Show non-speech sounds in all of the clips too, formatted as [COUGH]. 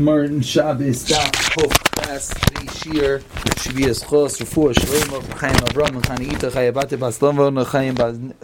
Martin Shabbos Daf Hof Class Shir Shvias Chos Refuah Shalom Chaim Avram Chani Ita Chayabate Bas Lomvo Chaim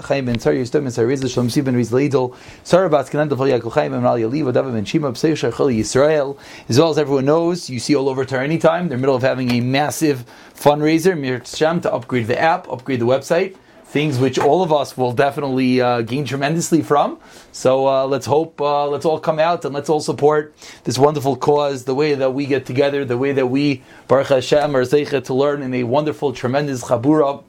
Chaim Ben Tzar Yistem Ben Tzariz Shalom Si Ben Riz Leidel Sarah Bas Kenan Tafel Yaakov Chaim Ben Ali Aliva David Ben Shima B'Sei Shachol Yisrael. As well as everyone knows you see all over Torah anytime they're in the middle of having a massive fundraiser Mir Sham to upgrade the app upgrade the website things which all of us will definitely uh, gain tremendously from. So uh, let's hope, uh, let's all come out and let's all support this wonderful cause, the way that we get together, the way that we, Baruch Hashem, are zeichet to learn in a wonderful, tremendous chabura.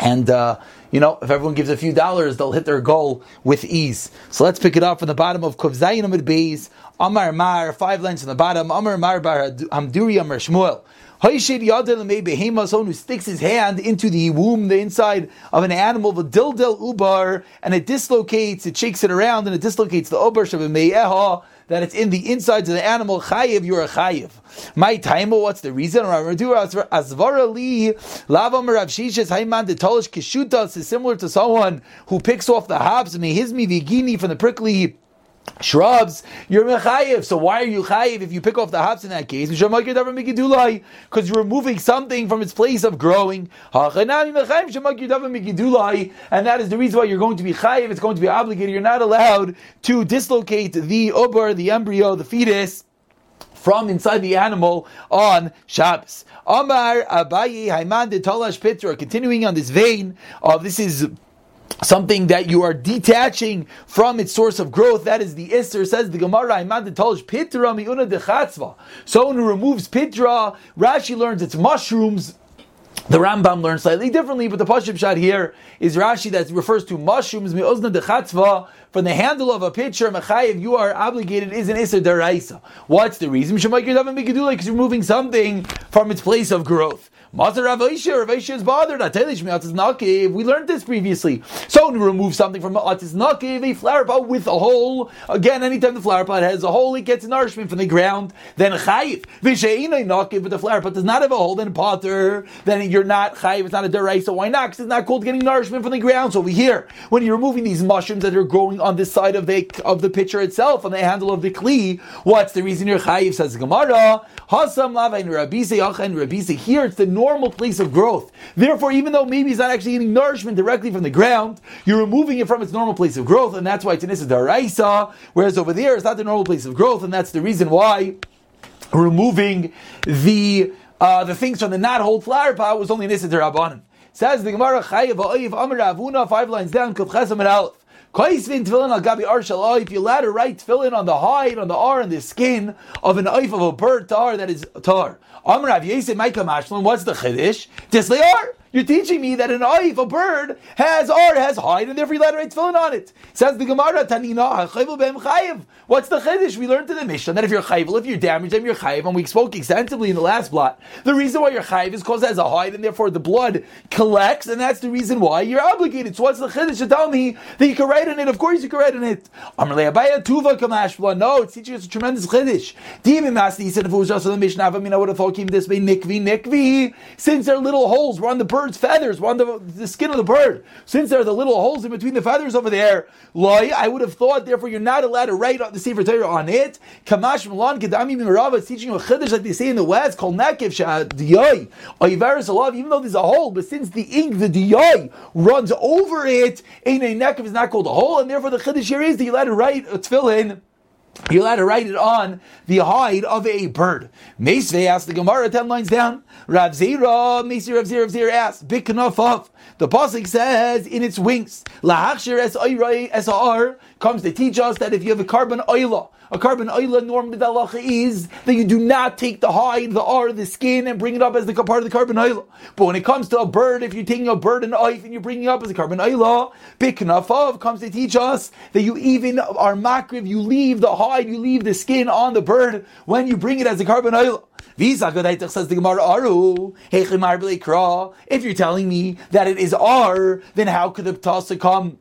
And, uh, you know, if everyone gives a few dollars, they'll hit their goal with ease. So let's pick it up from the bottom of Kov Zayin Amid Beis, Amar Mar, five lines from the bottom, Amar Mar Bar Hamduri Amar Shmuel. Someone who sticks his hand into the womb, the inside of an animal, the dildel ubar, and it dislocates, it shakes it around, and it dislocates the ubar shav that it's in the insides of the animal. Chayiv, you're a chayiv. My time, what's the reason? Asvara li lavam rav shishas hayman de tolish kishutas is similar to someone who picks off the hops and hizmi vigini from the prickly shrubs, you're mechayiv. So why are you chayiv if you pick off the hops in that case? Because you're removing something from its place of growing. And that is the reason why you're going to be chayiv. It's going to be obligated. You're not allowed to dislocate the uber, the embryo, the fetus from inside the animal on Shabbos. Amar Abaye Haiman de Talash Pitra, continuing on this vein of this is something that you are detaching from its source of growth. That is the Isser, says the Gemara, Pitra mi'una dechatzva. Someone who removes Pitra, Rashi learns it's mushrooms. The Rambam learns slightly differently, but the Pashib shot here is Rashi that refers to mushrooms, mi'ozna dechatzva, from the handle of a pitcher, mechayiv, you are obligated, is an Isser deraisa. What's the reason? Because you're removing something from its place of growth. Mazar Rav Aisha, Rav Aisha is bothered. Atelish mi'atis nakiv. We learned this previously. So to remove something from uh, atis nakiv, a flower pot with a hole. Again, anytime the flower pot has a hole, it gets nourishment from the ground. Then chayiv. V'she'inay nakiv, but the flower pot does not have a hole. Then potter. Then you're not chayiv. It's not a deray. So why not? Because it's not called getting nourishment from the ground. So over here, when you're removing these mushrooms that are growing on this side of the of the pitcher itself, on the handle of the kli, what's the reason you're chayiv? Says Gemara. Hasam lavain rabise yachan rabise. Here it's the normal place of growth. Therefore, even though maybe it's not actually getting nourishment directly from the ground, you're removing it from its normal place of growth, and that's why it's an Daraisa, whereas over there it's not the normal place of growth, and that's the reason why removing the uh, the things from the not whole flower pot was only an Issa. Says the Gemara Chayav Amar Avuna, five lines down, Kuf Chesam and Aleph. If you to write tefillin on the hide, on the R, on the skin of an oif of a bird tar that is tar. Amrav Yesem Maika Mashlim, what's the chiddush? Tisley R. You're teaching me that an oif, a bird, has or has hide, and therefore you let to write tefillin on it. Says the Gemara, Tanina, Chayiv. What's the chiddush? We learned in the Mishnah that if you're chayvul, if you damage them, you're chayiv, and we spoke extensively in the last blot. The reason why you're chayiv is because it has a hide, and therefore the blood collects, and that's the reason why you're obligated. So what's the chiddush to tell me that you can write in it? Of course you can write in it. Amalei Abaya Tuva Kamashbla. No, it's teaching us a tremendous chiddush. Demon Master, he said if it was just on the Mishnah, I mean I would have thought this way, nikvi, nikvi. Since there are little holes, we're on the bird's feathers, we're on the the, skin of the bird. Since there are the little holes in between the feathers over there, loy, I would have thought, therefore, you're not allowed to write the Sefer Torah on it. Kamash Milan Kedami Mirava is teaching you a chiddush like they say in the West, called Nakiv Shadiyai. Oiveris Alav, even though there's a hole, but since the ink, the Diyai, runs over it, ain't a Nakiv is not called a hole, and therefore the chiddush here is that you're allowed to write a tefillin you're allowed to write it on the hide of a bird. Meisve asked the Gemara ten lines down. Rav Zera, Meisve Rav Zera, Rav Zera asked, Biknafov. The Pasuk says in its wings, Lahachshir es es comes to teach us that if you have a korban oila, a korban oila norm the is that you do not take the hide, the R, the skin, and bring it up as the part of the korban oila. But when it comes to a bird, if you're taking a bird and oif and you're bringing it up as a korban oila, Biknafov comes to teach us that you even are makriv, you leave the hide, you leave the skin on the bird when you bring it as a carbon oila. Visa says the Gemara Aru. If you're telling me that it is R, then how could the Ptasa come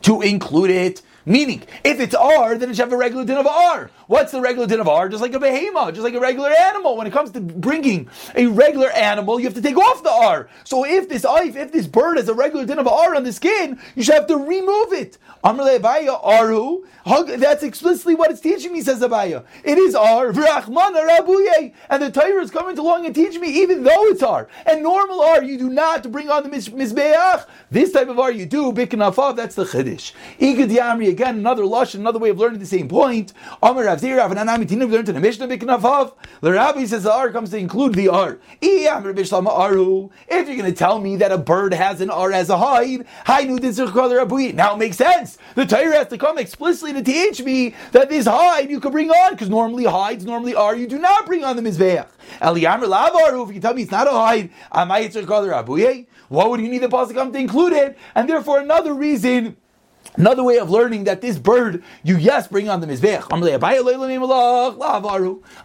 to include it? Meaning, if it's R, then it should have a regular din of R. What's the regular din of R? Just like a behema, just like a regular animal. When it comes to bringing a regular animal, you have to take off the R. So if this if if this bird has a regular din of R on the skin, you should have to remove it. Amrle Abaya Aru. That's explicitly what it's teaching me, says Abaya. It is R. And the Torah is coming along and teaching me, even though it's R. And normal R, you do not bring on the Mizbeach. This type of R you do, Biknafav, that's the Yamri, again, another lush, another way of learning the same point. Amr Avzir, Avananami Tinu, learned in the Mishnah Biknafav. The Rabbi says the R comes to include the R. If you're going to tell me that a bird has an R as a hide, now it makes sense. The Torah has to come explicitly to teach me that this hide you could bring on, because normally hides, normally are, you do not bring on the Mizveach. Eliyamer Lavaru, if you tell me it's not a hide, what would you need the Pasuk to include it? And therefore, another reason Another way of learning that this bird, you yes, bring on the Mizbech.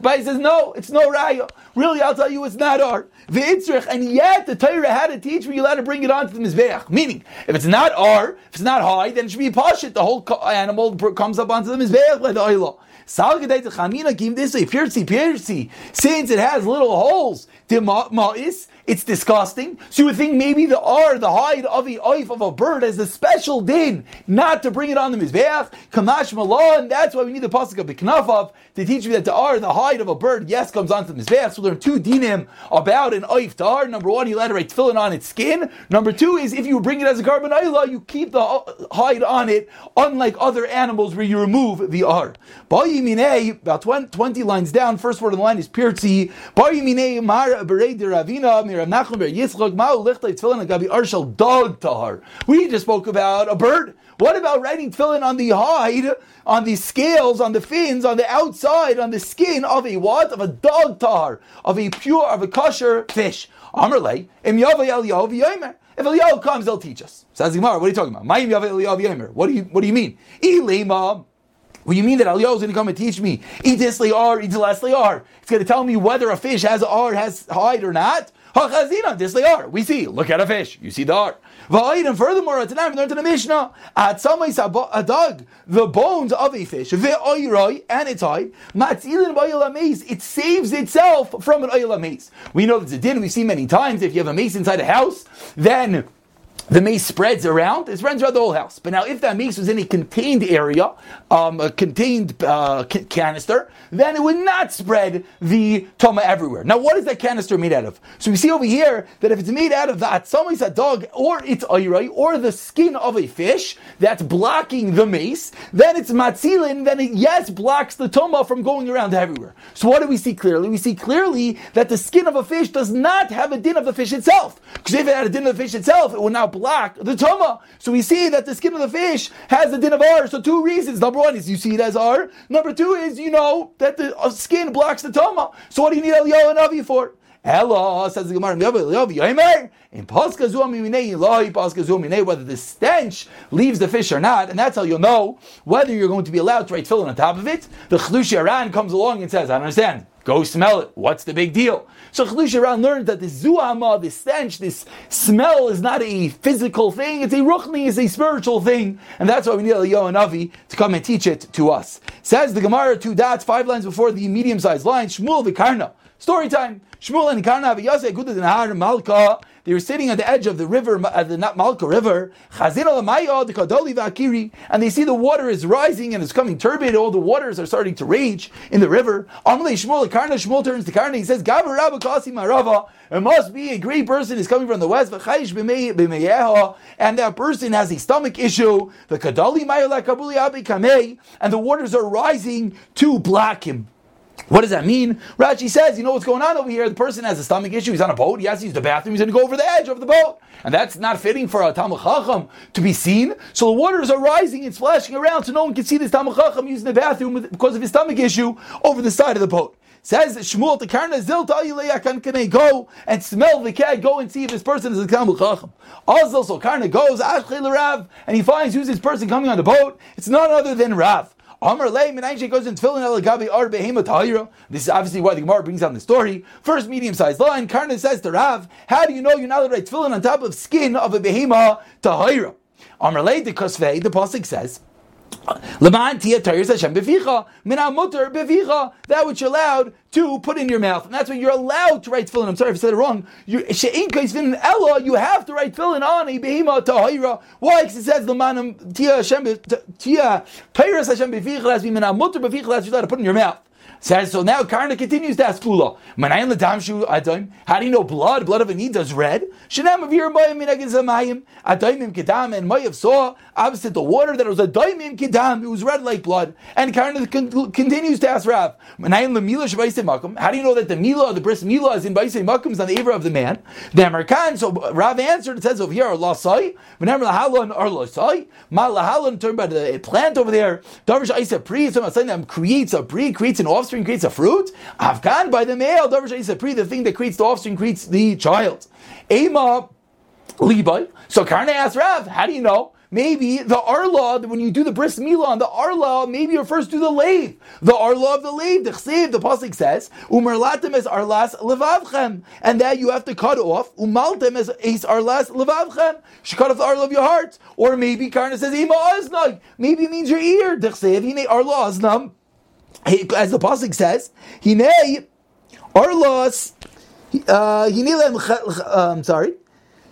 Abai says, no, it's no raya. Really, I'll tell you, it's not our. And yet, the Torah had to teach me, you let to bring it on to the Mizbech. Meaning, if it's not R, if it's not high, then it should be Pashit. The whole animal comes up onto the Mizbech by the Oilah. Since it has little holes, it's disgusting. So you would think maybe the R, the hide of the oif of a bird, has a special din not to bring it on the mizbeach. Kamash malah, and that's why we need the pasuk of Beknafav to teach me that the R, the hide of a bird, yes, comes onto the mizbeach. So we learn two dinim about an oif tar. Number one, you let it write tefillin on its skin. Number two is if you bring it as a korban you keep the uh, hide on it, unlike other animals where you remove the R. About 20 lines down, first word of the line is pirtzi. Mar Ravina we just spoke about a bird. What about writing tefillin on the hide, on the scales, on the fins, on the outside, on the skin of a what? Of a dog tar, of a pure, of a kosher fish. Amrle, im If Eliyahu comes, they'll teach us. Says Gemara, what are you talking about? What do you what do you mean? Well, you mean that Eliyahu is going to come and teach me eat this or eat less are? It's going to tell me whether a fish has R, has hide or not? Hachazina, this they are. We see. Look at a fish. You see the art. R. And furthermore, tonight we learned in the Mishnah at some a dog, the bones of a fish, and its hide, it saves itself from an oil mace. We know that a din we see many times. If you have a mace inside a house, then the mace spreads around, it spreads around the whole house. But now, if that mace was in a contained area, um, a contained uh, canister, then it would not spread the toma everywhere. Now, what is that canister made out of? So we see over here that if it's made out of the atzamis, dog, or it's ayrai, or the skin of a fish that's blocking the mace, then it's matzilin, then it, yes, blocks the toma from going around everywhere. So what do we see clearly? We see clearly that the skin of a fish does not have a din of the fish itself. Because if it had a din of the fish itself, it would now black the toma. So we see that the skin of the fish has the din of R. So two reasons. Number one is you see it as R. Number two is you know that the uh, skin blocks the toma. So what do you need Eliyahu and Avi for? Ella says the Gemara in whether the stench leaves the fish or not, and that's how you'll know whether you're going to be allowed to write tefillin on top of it. The Chlushi Aran comes along and says, I understand. Go smell it. What's the big deal? So Chlush Aran learned that this zuama, this stench, this smell is not a physical thing, it's a ruchni, it's a spiritual thing. And that's why we need Eliyahu and Avi to come and teach it to us. Says the Gemara, two dots, five lines before the medium-sized line, Shmuel Vikarna. Story time. Shmuel and Karna Aviyase Guda Nahar Malka. They were sitting at the edge of the river, at uh, the Malka River, and they see the water is rising and it's coming turbid. All the waters are starting to rage in the river. Shmuel Karna Shmuel turns to Karna. He says, "Gaber Rabba Kasi Marava." It must be a great person is coming from the west, and that person has a stomach issue. The Kadali and the waters are rising to block him. What does that mean? Rashi says, you know what's going on over here? The person has a stomach issue. He's on a boat. He has to use the bathroom. He's going to go over the edge of the boat. And that's not fitting for a Talmud Chacham to be seen. So the waters are rising and splashing around so no one can see this Talmud Chacham using the bathroom because of his stomach issue over the side of the boat. Says Shmuel to Karna Zil can go and smell the cat, go and see if this person is a Talmud Chacham. Also, so Karna goes, and he finds who's this person coming on the boat. It's none other than Rav. Amr Lei Menashe goes in Tefillin El Gabi Ar Behema Tahira. This is obviously why the Gemara brings down the story. First medium-sized line, Karna says to Rav, how do you know you're not allowed to write Tefillin on top of skin of a Behema Tahira? Amr Lei de Kosvei, the Pasuk says, That which you're allowed to put in your mouth. And that's what you're allowed to write tefillin. I'm sorry if I said it wrong. You, you have to write tefillin on a behema tahira. Why? Because it says the tia Hashem tia Tayris Hashem beficha has been mutter beficha that's you allowed to put in your mouth. Says so now Karna continues to ask Kula. How do you know blood? Blood of a need is red. And Mayav saw opposite the water that was a daimim Kedam. It was red like blood. And Karna con- continues to ask Rav. How do you know that the Mila, the bris Mila is in Baisei Makum is on the Aver of the man? The American. So Rav answered, it says over here, Lasai. Whenever Lahalon or Lasai. Ma Lahalon turned by the plant over there. Darvish Isa Pri, that creates a Pri, creates an offspring creates a fruit. Afghan by the male, Darvish Isa Pri, the thing that creates the offspring creates the child. Ema Levi. So Karna asks Rav, how do you know? Maybe the Arla, when you do the bris milah on the Arla, maybe you refers to the lathe. The Arla of the lathe, the Chsev, the Pasik says, Umerlatem es Arlas levavchem. And that you have to cut off, Umaltem es es Arlas levavchem. You cut off the Arla of your heart. Or maybe Karna says, Ima Aznai. Maybe it means your ear. The Chsev, Hine Arla Aznam as the pasuk says, "Hine arlos, uh, hine I'm um, sorry,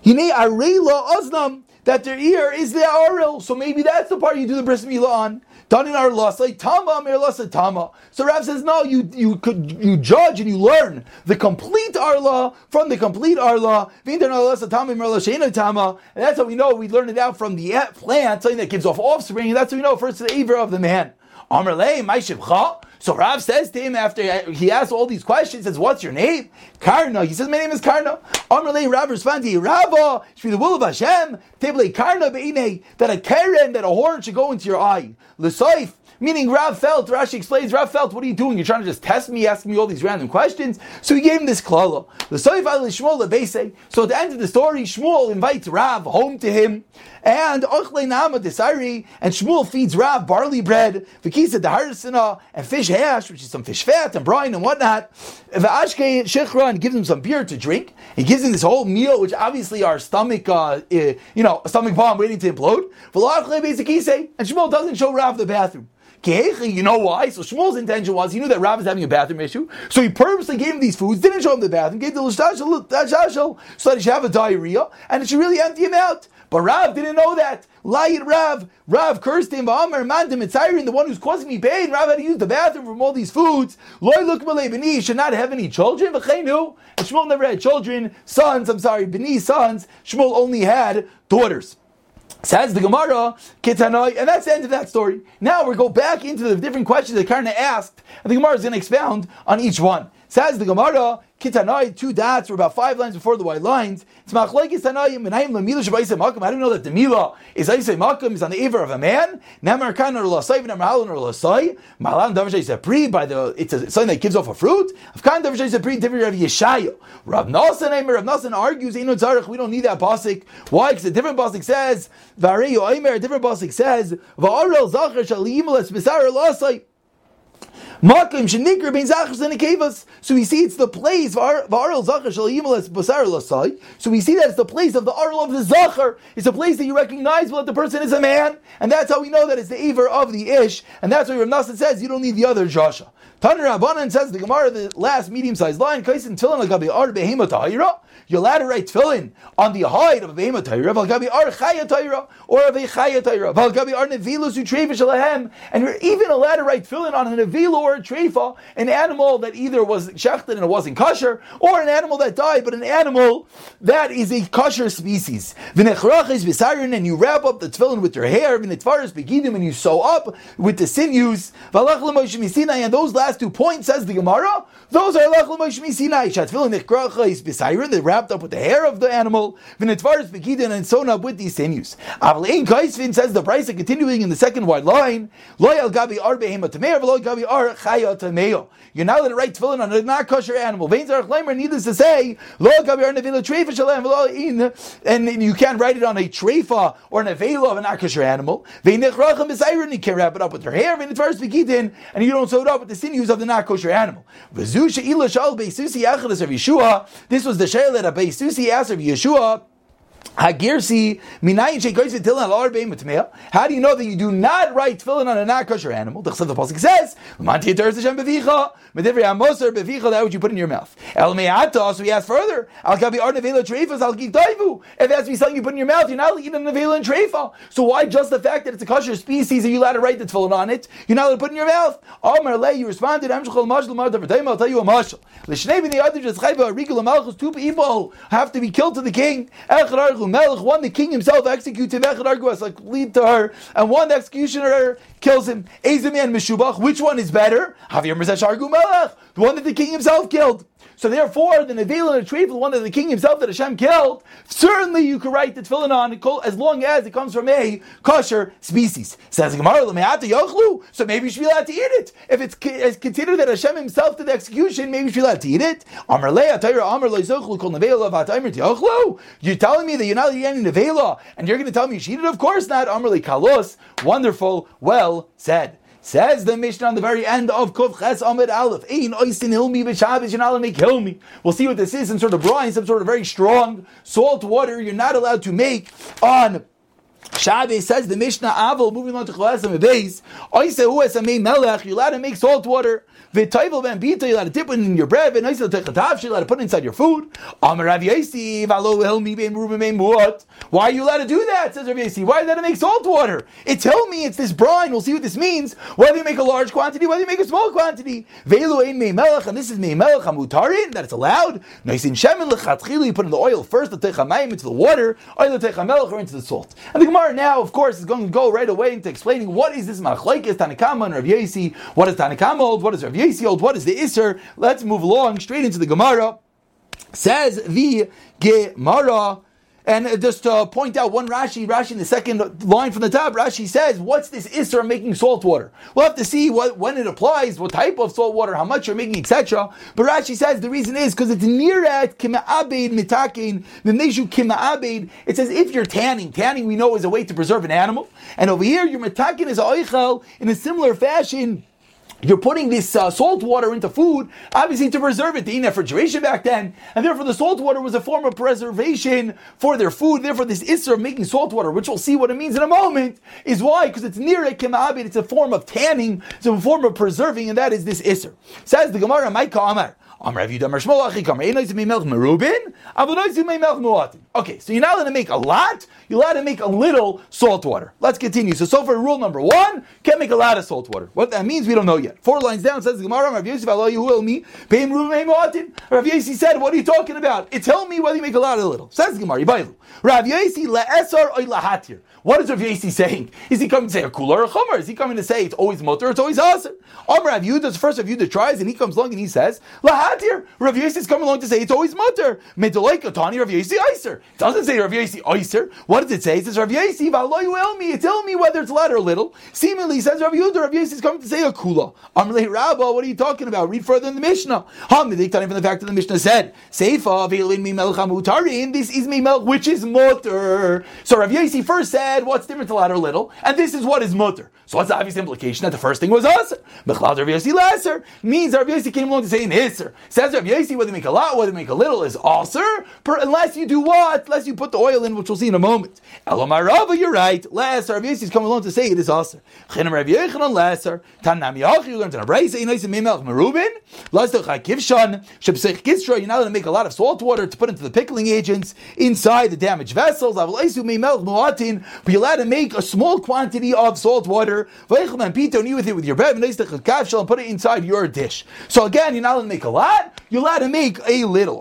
hine arela oznam." That their ear is the aril, so maybe that's the part you do the bris milah on. Done in our loss, like tama mirlasa tama. So Rav says, no, you you could you judge and you learn the complete arla from the complete arla. Tama And that's how we know we learn it out from the plant, something that gives off offspring. And that's how we know first the aver of the man. So Rav says to him after he asks all these questions, says, "What's your name?" Karna. He says, "My name is Karna." Amrlei Rav responds, "Rava, should be the will of Hashem. Teble Karna beine that a keren, that a horn should go into your eye. L'soif Meaning Rav felt, Rashi explains, Rav felt, what are you doing? You're trying to just test me, asking me all these random questions. So he gave him this klala. So at the end of the story, Shmuel invites Rav home to him, and and Shmuel feeds Rav barley bread, Vikisa Daharsana, and fish hash, which is some fish fat and brine and whatnot. Vashke Shechra, and gives him some beer to drink. He gives him this whole meal, which obviously our stomach, uh, you know, stomach bomb waiting to implode. And Shmuel doesn't show Rav the bathroom. You know why? So Shmuel's intention was he knew that Rav is having a bathroom issue, so he purposely gave him these foods, didn't show him the bathroom, gave the l'shtashel so that he should have a diarrhea and it should really empty him out. But Rav didn't know that. Light Rav, Rav cursed him, V'amar mandim etzirin, the one who's causing me pain. Rav had to use the bathroom from all these foods. Loy look b'ni, should not have any children. V'cheinu, and Shmuel never had children, sons. I'm sorry, b'ni sons. Shmuel only had daughters. Says the Gemara, Kitanoi, and that's the end of that story. Now we go back into the different questions that Karna asked, and the Gemara is going to expound on each one. Says the Gemara, Kitanai, two dots were about five lines before the white lines. It's machlekes tanayim menayim lemila shabayse makom. How do you know that the mila is aise makom is on the aver of a man? Namar kan or lasai v'namar halon or lasai. Malan davar shayse pri by the it's a, something that gives off a fruit. Of kan davar shayse pri different Rav Yeshaya. Rav Nasan Eimer Rav Nasan argues inu tzarich. We don't need that pasuk. Why? Because a different pasuk says vareyo Eimer. A different pasuk says va'arel zacher shalim les besar lasai. Makim shenikr bein zachas and kevas. So we see it's the place v'arel zachar shal yimeles basar lasai. So we see that it's the place of the arl of the zachar. It's a place that you recognize that the person is a man, and that's how we know that it's the aver of the ish, and that's why Rav Nassan says you don't need the other Joshua. Tanur Rabbanan says the Gemara, the last medium-sized line, Kaisin Tefillin Lagabi Ar Behema Tahira. You're allowed to write Tefillin on the hide of a Behema Tahira, Valgabi Ar Chaya or a Chaya Tahira, Valgabi Ar Nevilus Utrevish Alahem, and you're even allowed to write Tefillin on a Nevila or a Trefa, an animal that either was shechted and it wasn't kosher, or an animal that died, but an animal that is a kosher species. V'nechrach is Visarin, and you wrap up the Tefillin with your hair, V'netvaris Begidim, and you sew up with the sinews, Valach and those last two points, says the Gemara, those are Lech L'Moshe Sinai. Shatfilin Nechkracha is Bisayra, they're wrapped up with the hair of the animal, Vinetvaris Bekidin, and sewn up with these sinews. Avlein Kaisvin says the price, of continuing in the second wide line, Loyal Gabi Ar Behema Tameir, Loyal Gabi Ar. You're not allowed to write tefillin on a not kosher animal. Veins are chleimer, needless to say, Loyal Gabi Ar Nevila Treifa Shalem, and you can't write it on a treifa or an avela of a not kosher animal. Veinechrachim Bisayra, you can't wrap it up with your hair, Vinetvaris Bekidin, and you don't sew it up with the sinews of the not kosher animal. This was the shayla of v'tilin al of utmeya. How do you know that you do not write tefillin on a not kosher animal? The the pasuk says. That which you put in your mouth. So we ask further. If it has to be something you put in your mouth, you're not eating a nevela and treifa. So why just the fact that it's a kosher species are you allowed to write the tefillin on it? You're not allowed to put in your mouth. Amar le, you responded. I'll tell you a mashal. L'shnei other chayva rigul malchus. Two people have to be killed to the king. Melech, one the king himself executes him, like lead to her, and one the executioner kills him. Ezemi Meshubach, which one is better? Javier Merzesh Argu Melech, the one that the king himself killed. So therefore, the Nevel and the Treif, the one that the king himself that Hashem killed, certainly you could write the tefillin on as long as it comes from a kosher species. Says Gemara, so maybe you should be allowed to eat it. If it's considered that Hashem himself did the execution, maybe you should be allowed to eat it. You're telling me that you're not eating Nevela, and you're going to tell me you should eat it? Of course not. Amr Kalos. Wonderful. Well said. Says the Mishnah on the very end of Kuf Ches Amid Aleph. Ein oisin hilmi allowed to make hilmi. We'll see what this is, some sort of brine, some sort of very strong salt water you're not allowed to make on Shabbos says the Mishnah Avil, moving on to Chalasim Beis, Oise Hu Esamei Melech, you're allowed to make salt water. V'toivel ben bita, you let to dip it in your bread. V'noisel techatav, you let to put it inside your food. Amar Rav Yasi, v'alo helmi ben rubim ben muot. Why are you allowed to do that? Says Rav Yasi. Why is that to make salt water? It's me it's this brine. We'll see what this means. Whether you make a large quantity, whether you make a small quantity. Ve'elu ein mei melech, and this is mei melech hamutarin, that it's allowed. Noisin shemen lechatchilu, you put in the oil first, the techamayim into the water, oil the techamelech, or into the salt. And the Gemara now, of course, is going to go right away into explaining what is this machlaikis Tanakama and Rav Yasi. What Tanakama? What is Rav Yesi What is the Isser? Let's move along straight into the Gemara. Says the Gemara. And just to point out one Rashi, Rashi in the second line from the top, Rashi says, "What's this Isser making salt water?" We'll have to see what when it applies, what type of salt water, how much you're making, etc. But Rashi says the reason is because it's near at kima'abed mitakin the v'meshu kima'abed. It says if you're tanning, tanning we know is a way to preserve an animal, and over here your mitakin is oichel in a similar fashion you're putting this uh, salt water into food, obviously to preserve it. They didn't have refrigeration back then, and therefore the salt water was a form of preservation for their food. Therefore, this isser of making salt water, which we'll see what it means in a moment, is why because it's near a kemabit. It's a form of tanning, it's a form of preserving, and that is this isser. Says the Gemara, Micah Amar. Okay, so you're not going to make a lot, you're allowed to make a little salt water. Let's continue. So, so for rule number one, can't make a lot of salt water. What that means, we don't know yet. Four lines down says the Gemara, Rav Yosef, I'll allow you to tell me. Rav Yosef said, what are you talking about? It's tell me whether you make a lot or a little. Says Gemara, Rav Yosef, la'esar oy lahatir. What is Rav Yossi saying? Is he coming to say a cooler or a chummer? Is he coming to say it's always mutter, it's always aser? Amr Rav Yehuda, first Rav Yehuda tries, and he comes along and he says, Lahatir. Rav Yossi is coming along to say it's always mutter. Medolay Tani Rav Yossi Iser. It doesn't say Rav Yossi Iser. What does it say? It says Rav Yossi Valoy me. Tell me whether it's lot or little. Seemingly says Rav Yehuda. Rav Yossi is coming to say a kula. Amr Rabba, what are you talking about? Read further in the Mishnah. Hamidik tani from the fact that the Mishnah said, Seifa Veilin Mi Melch This is Mi Melch, which is mutter. So Rav Yossi first said, what's different to lot or little, and this is what is mutter. So what's the obvious implication that the first thing was us? Mechlad Rav Yossi lesser means Rav Yossi came along to say in Isser. Says Rav Yossi, whether you make a lot, whether you make a little is also, unless you do what? Unless you put the oil in, which we'll see in a moment. Elamar Rava, you're right. Lesser, Rav Yossi is coming along to say it is also. Rav Yechanan lesser. Tanam Yach, you learned in a brace, and Merubin. Lasdach HaKivshan. Shepsech Gisra, you're not going to make a lot of salt water to put into the pickling agents inside the damaged vessels. Muatin, but you're allowed to make a small quantity of salt water, and eat with it with your bread, and put it inside your dish. So again, you're not allowed to make a lot, you're allowed to make a little.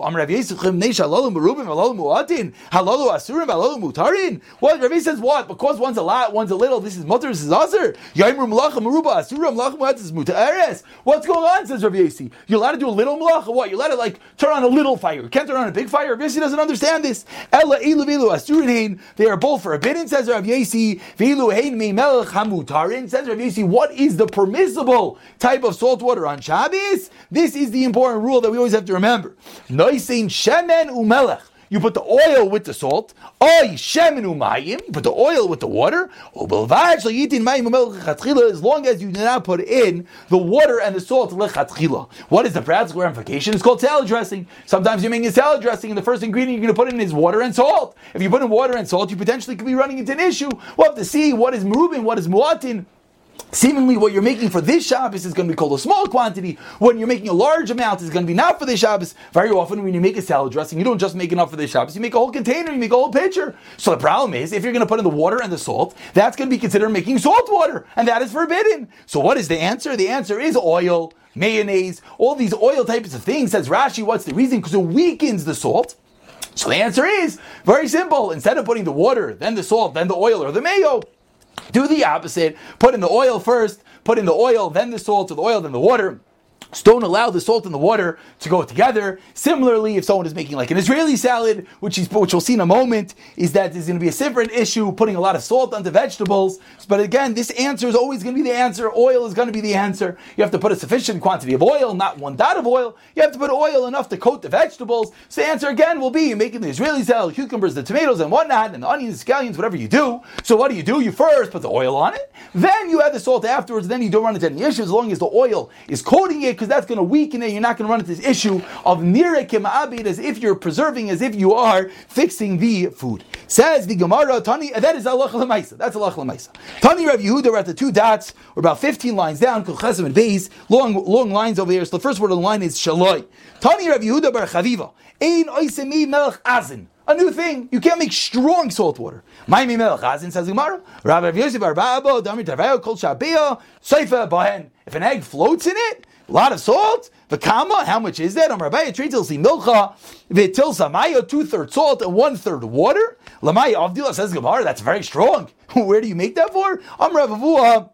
What Rav says what? Because one's a lot, one's a little, this is mutter, this is aser. What's going on, says Rav Yasi? You're allowed to do a little malacha, what? You're allowed to like turn on a little fire. You can't turn on a big fire. Rav Yasi doesn't understand this. Ella ilu ilu asurin. They are both forbidden, says Rav Yasi. Hamutarin. Says Rav Yossi, what is the permissible type of salt water on Shabbos? This is the important rule that we always have to remember. Noisein shemen umelech. You put the oil with the salt. Oy sheminu mayim, you put the oil with the water. As long as you do not put in the water and the salt lechatchila. What is the practical ramification? It's called salad dressing. Sometimes you're making salad dressing, and the first ingredient you're going to put in is water and salt. If you put in water and salt, you potentially could be running into an issue. We'll have to see what is moving, what is muatin. Seemingly, what you're making for this Shabbos is going to be called a small quantity. When you're making a large amount, it's going to be not for this Shabbos. Very often, when you make a salad dressing, you don't just make enough for this Shabbos. You make a whole container, you make a whole pitcher. So the problem is, if you're going to put in the water and the salt, that's going to be considered making salt water, and that is forbidden. So what is the answer? The answer is oil, mayonnaise, all these oil types of things. Says Rashi, what's the reason? Because it weakens the salt. So the answer is very simple. Instead of putting the water, then the salt, then the oil, or the mayo, do the opposite. Put in the oil first, put in the oil, then the salt, or the oil, then the water. Don't allow the salt and the water to go together. Similarly, if someone is making like an Israeli salad, which is which we'll see in a moment, is that there's going to be a different issue putting a lot of salt onto vegetables. But again, this answer is always going to be the answer. Oil is going to be the answer. You have to put a sufficient quantity of oil, not one dot of oil. You have to put oil enough to coat the vegetables. So the answer again will be you're making the Israeli salad, cucumbers, the tomatoes, and whatnot, and the onions, scallions, whatever you do. So what do you do? You first put the oil on it, then you add the salt afterwards. Then you don't run into any issues as long as the oil is coating it because that's going to weaken it. You're not going to run into this issue of nira abid as if you're preserving, as if you are fixing the food. Says the Gemara, Tani, that is Allah Lamaisa. That's Allah Lamaisa. Tani Rav Yehuda, we're at the two dots, we're about 15 lines down, Kulchesim and Beis, long, long lines over here. So the first word on the line is Shaloi. Tani Rav Yehuda Bar Chaviva. Ein Oisemi Melech Azin a new thing. You can't make strong salt water. Maimi melech azin says Gemara. Rabbi Yosef Arbabo Damir Taveo Kol Shabia Seifa Bahen. If an egg floats in it, a lot of salt. The kama, how much is that? Rabbi Tritil Si Milcha Vitil Samaya, two thirds salt and one third water. Lamaya Avdila says Gemara. That's very strong. [LAUGHS] Where do you make that for? Am Ravavua.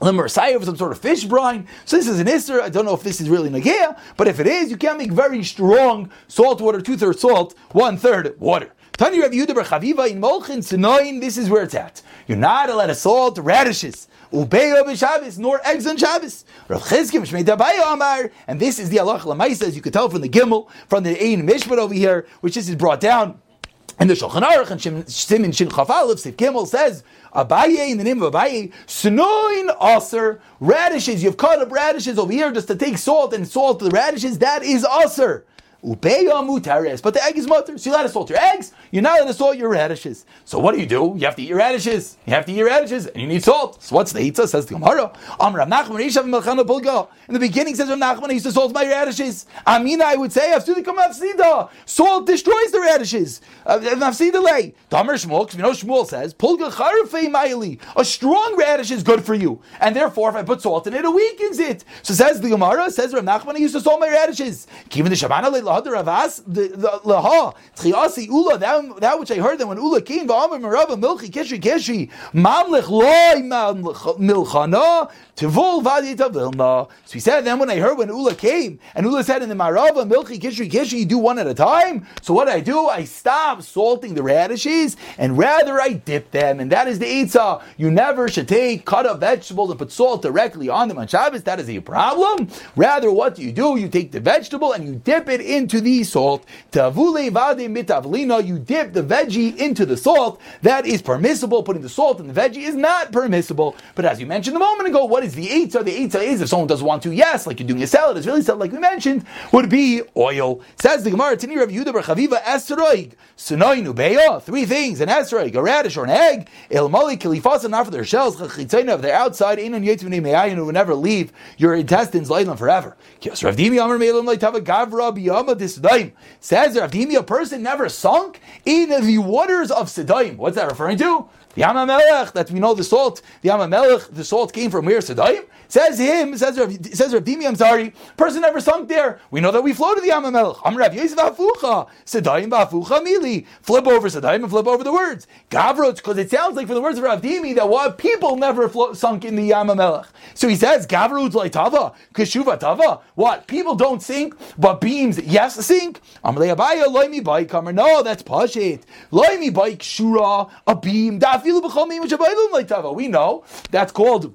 Lemersaya for some sort of fish brine. So this is an Isser. I don't know if this is really Nagea, but if it is, you can't make very strong salt water, two thirds salt, one third water. Tani Rav Yehuda Chaviva in Molchin Sinoin, this is where it's at. You're not allowed to salt radishes. Ubeyo nor eggs on Shabbos. Rav Chizkim Shmei Amar, and this is the Allah Lamaisa, as you can tell from the Gimel, from the Ein Mishpat over here, which this is brought down. And the Shulchan Aruch and Simin Shin Chafalif, Sif Gimel says, Abaye, in the name of Abaye, Snoin Aser, radishes, you've cut up radishes over here just to take salt and salt to the radishes, that is Aser. But the egg is mutter. So you let to salt your eggs, you're not allowed to salt your radishes. So what do you do? You have to eat your radishes. You have to eat your radishes, and you need salt. So what's the hitza? Says the Gemara. In the beginning, says Rav Nachman, I used to salt my radishes. Amina, I would say, Salt destroys the radishes. Uh, Mafsida lay. Damer Shmuel, because we know Shmuel says, Pulga charfei maili. A strong radish is good for you, and therefore, if I put salt in it, it weakens it. So says the Gemara, says Rav Nachman, I used to salt my radishes. Even the Shabana ravas the laha tchiasi ula that, which I heard that when ula came va'amar merava milchi kishri kishri mamlich loy milchana tivul vadita vilna. So he said then when I heard when ula came and ula said in the marava milchi kishri kishri you do one at a time. So what I do I stop salting the radishes and rather I dip them and that is the eitzah. You never should take cut up vegetables and put salt directly on them on Shabbos. That is a problem. Rather what do you do? You take the vegetable and you dip it in into the salt. Tavule vade mitavlina, you dip the veggie into the salt. That is permissible. Putting the salt in the veggie is not permissible. But as you mentioned a moment ago, what is the eitzah? The eitzah is if someone doesn't want to, yes, like you're doing a salad, it's really salad, like we mentioned, would be oil. Says the Gemara, Tani Rav Yehuda Chaviva Esroig, Sunoinu Beya, three things, an esroig, a radish or an egg, Il Mali Kilifasa, not for their shells, Chachitzaina of their outside, Inon Yetzvini Me'ayin, who will never leave your intestines, Leilam forever. Kios Rav Dimi Amar Me'elam Leitava Gavra Biyama Disdaim. Says Rav Dimi, a person never sunk in the waters of Sedaim. What's that referring to? The Yamamelech, that we know the salt, the Yamamelech, the salt came from where? Sedaim? Says him, says Rav, says Rav Dimi, I'm sorry, person never sunk there. We know that we floated the Yamamelech. Am Rav Yosef Afucha, Sedaim Bafucha Mili. Flip over Sedaim and flip over the words. Gavrot, because it sounds like from the words of Rav Dimi that what people never float, sunk in the Yamamelech. So he says, Gavrot like Tava, Keshuva Tava. What? People don't sink, but beams, yes, the sink. Amalei Abaya, Loimi Bike, No, that's Pashit. Loimi Bike, Shura, a beam, we know that's called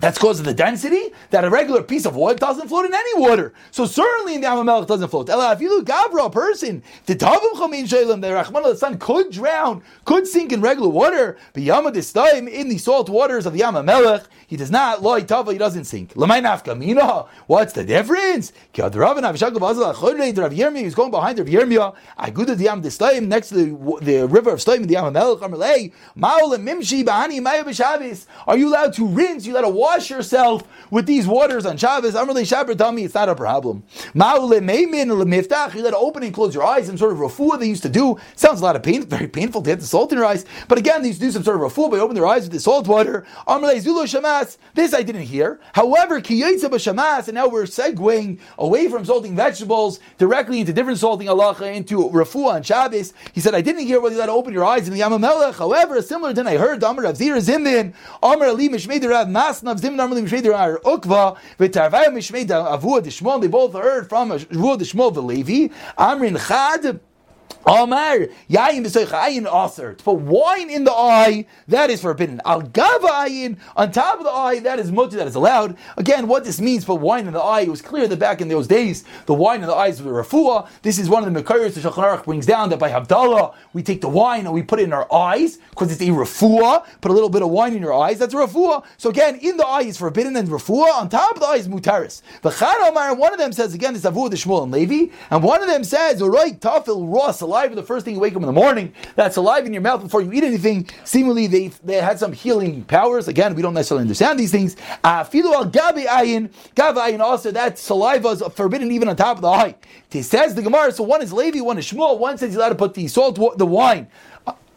That's because of the density that a regular piece of wood doesn't float in any water. So certainly in the Amamelech doesn't float. Ella, if you look Gavra, a person, the Tavim Chamin Shalem, the Rahman the sun could drown, could sink in regular water, but Yama time in the salt waters of the Amamelech, he does not, loy tava, he doesn't sink. What's the difference? He's going behind Rav Yirmiyah, Aguda the Yam Distaim, next to the, the river of Staim, the Amamelech, Maul Mimshi, Bahani, Maya are you allowed to rinse, you allowed to wash yourself with these waters on Shabbos. Amrli Shabbat tell me it's not a problem. Ma'ule meimin lemiftach. You let open and close your eyes. Some sort of refuah they used to do. Sounds a lot of pain. Very painful to have the salt in your eyes. But again, they used to do some sort of refuah by opening their eyes with the salt water. Amrli zulo shamas. This I didn't hear. However, kiyetza b'shamas, and now we're segueing away from salting vegetables directly into different salting halacha into refuah on Shabbos. He said, I didn't hear whether you let to open your eyes in the Yamamelech. However, similar thing I heard. Amr Rav Zira Zimin. Amr Ali Rav Masnav Amr Ali Mishmei Rav Ukva, v'tarvaya mishmei avua dishmol, they both heard from avua dishmol the Levi, Amrin Chad, Amar yayin v'soichayin aser. To put wine in the eye, that is forbidden. Al gavayin on top of the eye, that is mutter, that is allowed. Again, what this means, put wine in the eye, it was clear that back in those days, the wine in the eyes was refuah. This is one of the mekayers the Shulchan Aruch brings down that by Havdalah we take the wine and we put it in our eyes because it's a refuah. Put a little bit of wine in your eyes, that's a refuah. So again, in the eye is forbidden and refuah. On top of the eye is mutaris. V'chad Amar, one of them says again, it's avu the Shmuel and Levi, and one of them says, right, tafil ross saliva the first thing you wake up in the morning, that saliva in your mouth before you eat anything, seemingly they they had some healing powers. Again, we don't necessarily understand these things. Filu al gabi ayin, gabi ayin also, that saliva is forbidden even on top of the eye. It says the Gemara, so one is Levi, one is Shmuel, one says you're allowed to put the salt, the wine,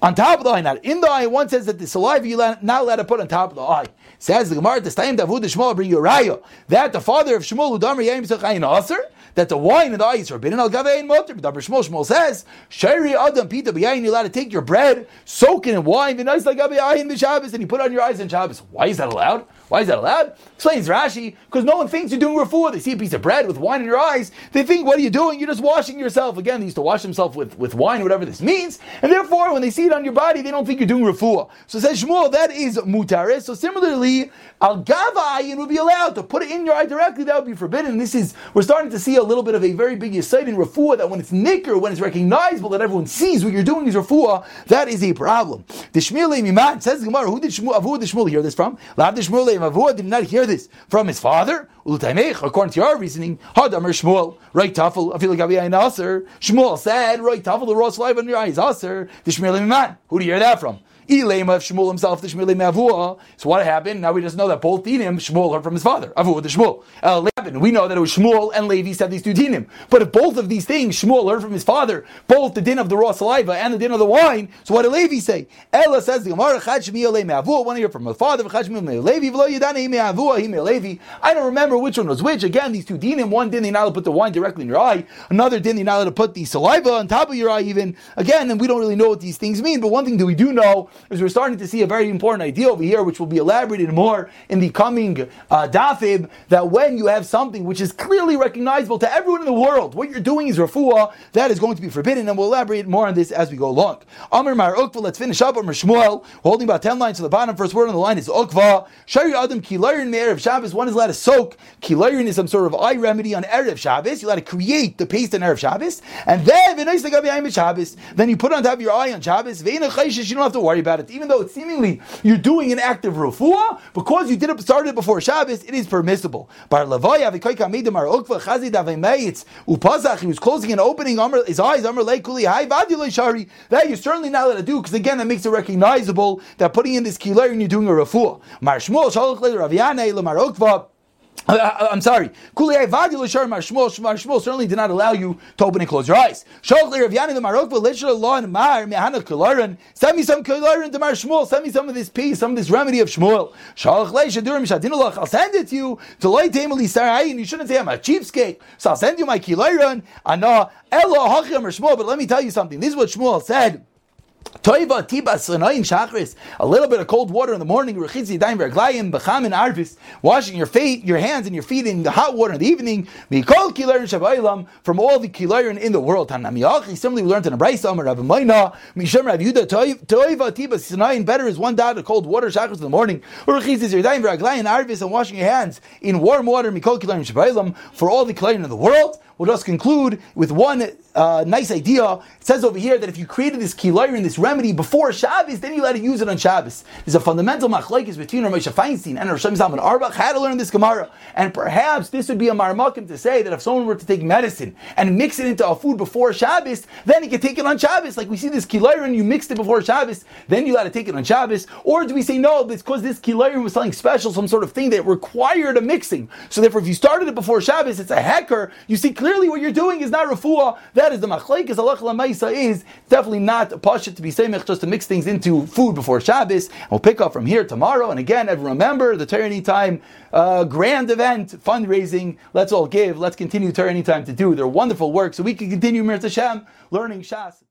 on top of the eye, not in the eye. One says that the saliva you're not allowed to put on top of the eye. Says the Gemara, this time Davud Shmuel bring you raya that the father of Shmuel who Udamar Yayim Aser that the wine and the eye are forbidden. Al Gavein Motor. But Shmuel Shmuel says Shari Adam Pita B'Yayin you're allowed to take your bread, soak it in wine, the nice like Gavein B'Shabbos, and you put it on your eyes in Shabbos. Why is that allowed? Why is that allowed? Explains Rashi, because no one thinks you're doing refuah. They see a piece of bread with wine in your eyes. They think, what are you doing? You're just washing yourself. Again, they used to wash themselves with, with wine, whatever this means. And therefore, when they see it on your body, they don't think you're doing refuah. So says Shmuel, that is mutaris. So similarly, al gavayin would be allowed to put it in your eye directly. That would be forbidden. This is, we're starting to see a little bit of a very big yisaid in refuah that when it's nicker, when it's recognizable that everyone sees what you're doing is refuah, that is a problem. The Shmuel says Gemara, who did Shmuel, who did Shmuel hear this from? The did not hear this from his father? According to your reasoning, Hadamar Shmuel, right tafel, like Aviyayin Aser. Shmuel said, right tafel, the Rosh Live on your eyes, Aser. The Shmuel man. Who do you hear that from? Ilema of Shmuel himself, the Shmuel Avua. So what happened? Now we just know that both dinim, Shmuel heard from his father, Avua the Shmuel. We know that it was Shmuel and Levi said these two dinim. But if both of these things Shmuel heard from his father, both the din of the raw saliva and the din of the wine, so what did Levi say? Ella says the Gemara, Chad Shmiel Avua, one hear from my father, Chad Shmiel Levi, V'lo Yadani Avua, Hime Levi. I don't remember which one was which. Again, these two dinim, one din they not to put the wine directly in your eye, another din they not to put the saliva on top of your eye even. Again, and we don't really know what these things mean, but one thing that we do know is we're starting to see a very important idea over here, which will be elaborated more in the coming uh, dafib, that when you have something which is clearly recognizable to everyone in the world, what you're doing is refuah, that is going to be forbidden, and we'll elaborate more on this as we go along. Amr Mar Ukva, let's finish up. Amr Shmuel, holding about 10 lines to the bottom, first word on the line is Ukva. Shari Adam Kilayrin Me'erev Shabbos, one is allowed to soak. Kilayrin is some sort of eye remedy on Erev Shabbos. You're allowed to create the paste on Erev Shabbos, and then, Shabbos, then you put on top of your eye on Shabbos, you don't have to worry about it, even though it's seemingly you're doing an act of refuah, because you did it, started before Shabbos, it is permissible. Bar Lavoya, he was closing and opening his eyes, that you're certainly not allowed to do, because again, that makes it recognizable that putting in this kilayr and you're doing a refuah. Mar Ukva, uh, uh, I'm sorry. Shmuel certainly did not allow you to open and close your eyes. Send me some Shmuel. Send me some of this peace, some of this remedy of Shmuel. I'll send it to you. You shouldn't say I'm a cheapskate, so I'll send you my kilayran. But let me tell you something. This is what Shmuel said Toiva tibas shachris. A little bit of cold water in the morning. Rechitzi daim verglayim b'cham and arvis. Washing your feet, your hands and your feet in the hot water in the evening. Mikol kilayin shavailam from all the kilayin in the world. Tanamiyachi. Similarly, we learned in a brayso. Amar Rav Mayna. Misham Rav Yuda. Toiva tibas sinayin. Better is one dot of cold water shachris in the morning. Rechitzi daim verglayim arvis and washing your hands in warm water. Mikol kilayin shavailam for all the kilayin in the world. We'll just conclude with one uh, nice idea. It says over here that if you created this kilayrin, this remedy before Shabbos, then you let to use it on Shabbos. There's a fundamental machlekes between Rav Feinstein and Rosh Hashanah and Auerbach how to learn this Gemara. And perhaps this would be a marmakim to say that if someone were to take medicine and mix it into a food before Shabbos, then he can take it on Shabbos. Like we see this kilayrin, you mixed it before Shabbos, then you let to take it on Shabbos. Or do we say no, because this kilayrin was something special, some sort of thing that required a mixing. So therefore, if you started it before Shabbos, it's a hacker. You see clearly what you're doing is not refuah. That is the machlekes Allah is definitely not a pasha to be just to mix things into food before Shabbos. We'll pick up from here tomorrow. And again, everyone, remember the Torah Anytime uh, grand event, fundraising. Let's all give. Let's continue Torah Anytime to do their wonderful work so we can continue Mir Hashem learning Shas.